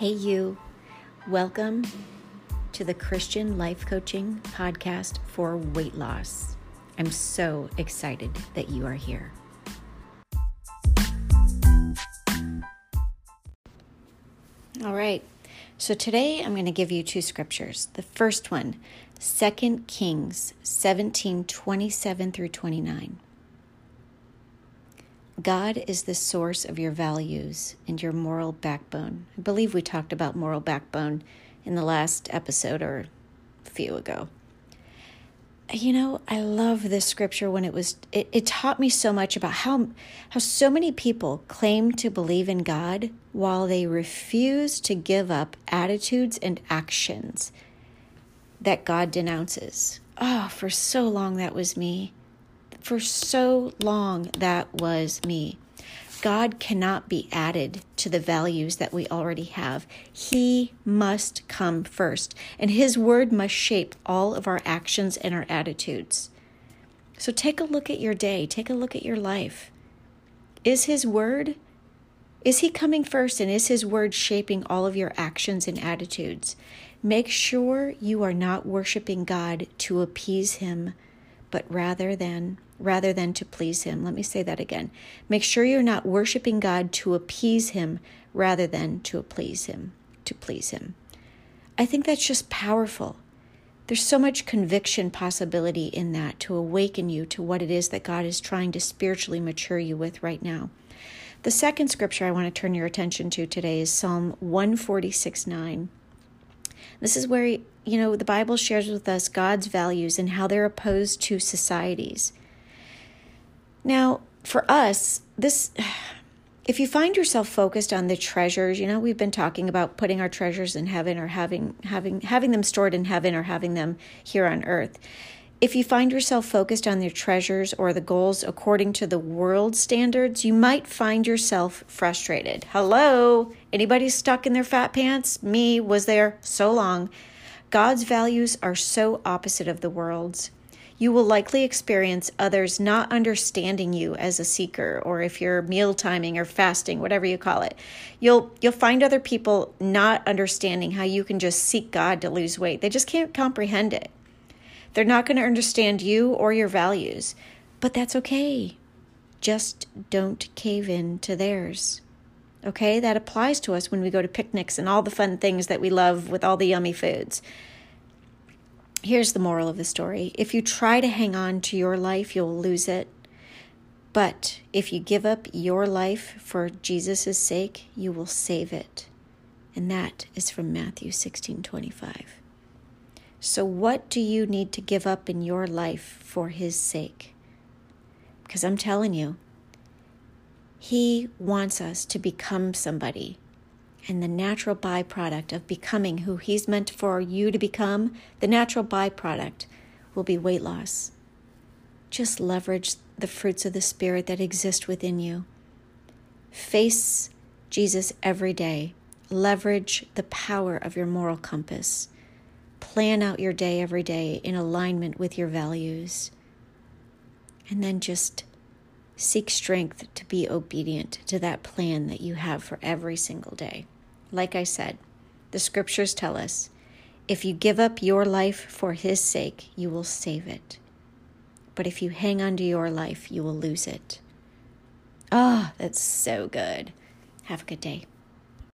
Hey, you. Welcome to the Christian Life Coaching Podcast for Weight Loss. I'm so excited that you are here. All right. So today I'm going to give you two scriptures. The first one, 2 Kings 17 27 through 29. God is the source of your values and your moral backbone. I believe we talked about moral backbone in the last episode or a few ago. You know, I love this scripture when it was it, it taught me so much about how how so many people claim to believe in God while they refuse to give up attitudes and actions that God denounces. Oh, for so long that was me. For so long, that was me. God cannot be added to the values that we already have. He must come first, and His word must shape all of our actions and our attitudes. So take a look at your day, take a look at your life. Is His word? Is He coming first, and is His word shaping all of your actions and attitudes? Make sure you are not worshiping God to appease Him, but rather than rather than to please Him. Let me say that again. Make sure you're not worshiping God to appease Him rather than to please Him, to please Him. I think that's just powerful. There's so much conviction possibility in that to awaken you to what it is that God is trying to spiritually mature you with right now. The second scripture I want to turn your attention to today is Psalm 146 9. This is where, you know, the Bible shares with us God's values and how they're opposed to society's. Now, for us, this if you find yourself focused on the treasures, you know, we've been talking about putting our treasures in heaven or having having having them stored in heaven or having them here on earth. If you find yourself focused on your treasures or the goals according to the world standards, you might find yourself frustrated. Hello? Anybody stuck in their fat pants? Me was there so long. God's values are so opposite of the world's you will likely experience others not understanding you as a seeker or if you're meal timing or fasting whatever you call it you'll you'll find other people not understanding how you can just seek God to lose weight they just can't comprehend it they're not going to understand you or your values but that's okay just don't cave in to theirs okay that applies to us when we go to picnics and all the fun things that we love with all the yummy foods Here's the moral of the story if you try to hang on to your life, you'll lose it. But if you give up your life for Jesus' sake, you will save it. And that is from Matthew 16 25. So, what do you need to give up in your life for His sake? Because I'm telling you, He wants us to become somebody and the natural byproduct of becoming who He's meant for you to become, the natural byproduct will be weight loss. Just leverage the fruits of the Spirit that exist within you. Face Jesus every day. Leverage the power of your moral compass. Plan out your day every day in alignment with your values. And then just seek strength to be obedient to that plan that you have for every single day. Like I said, the scriptures tell us if you give up your life for His sake, you will save it. But if you hang on to your life, you will lose it. Ah, oh, that's so good. Have a good day.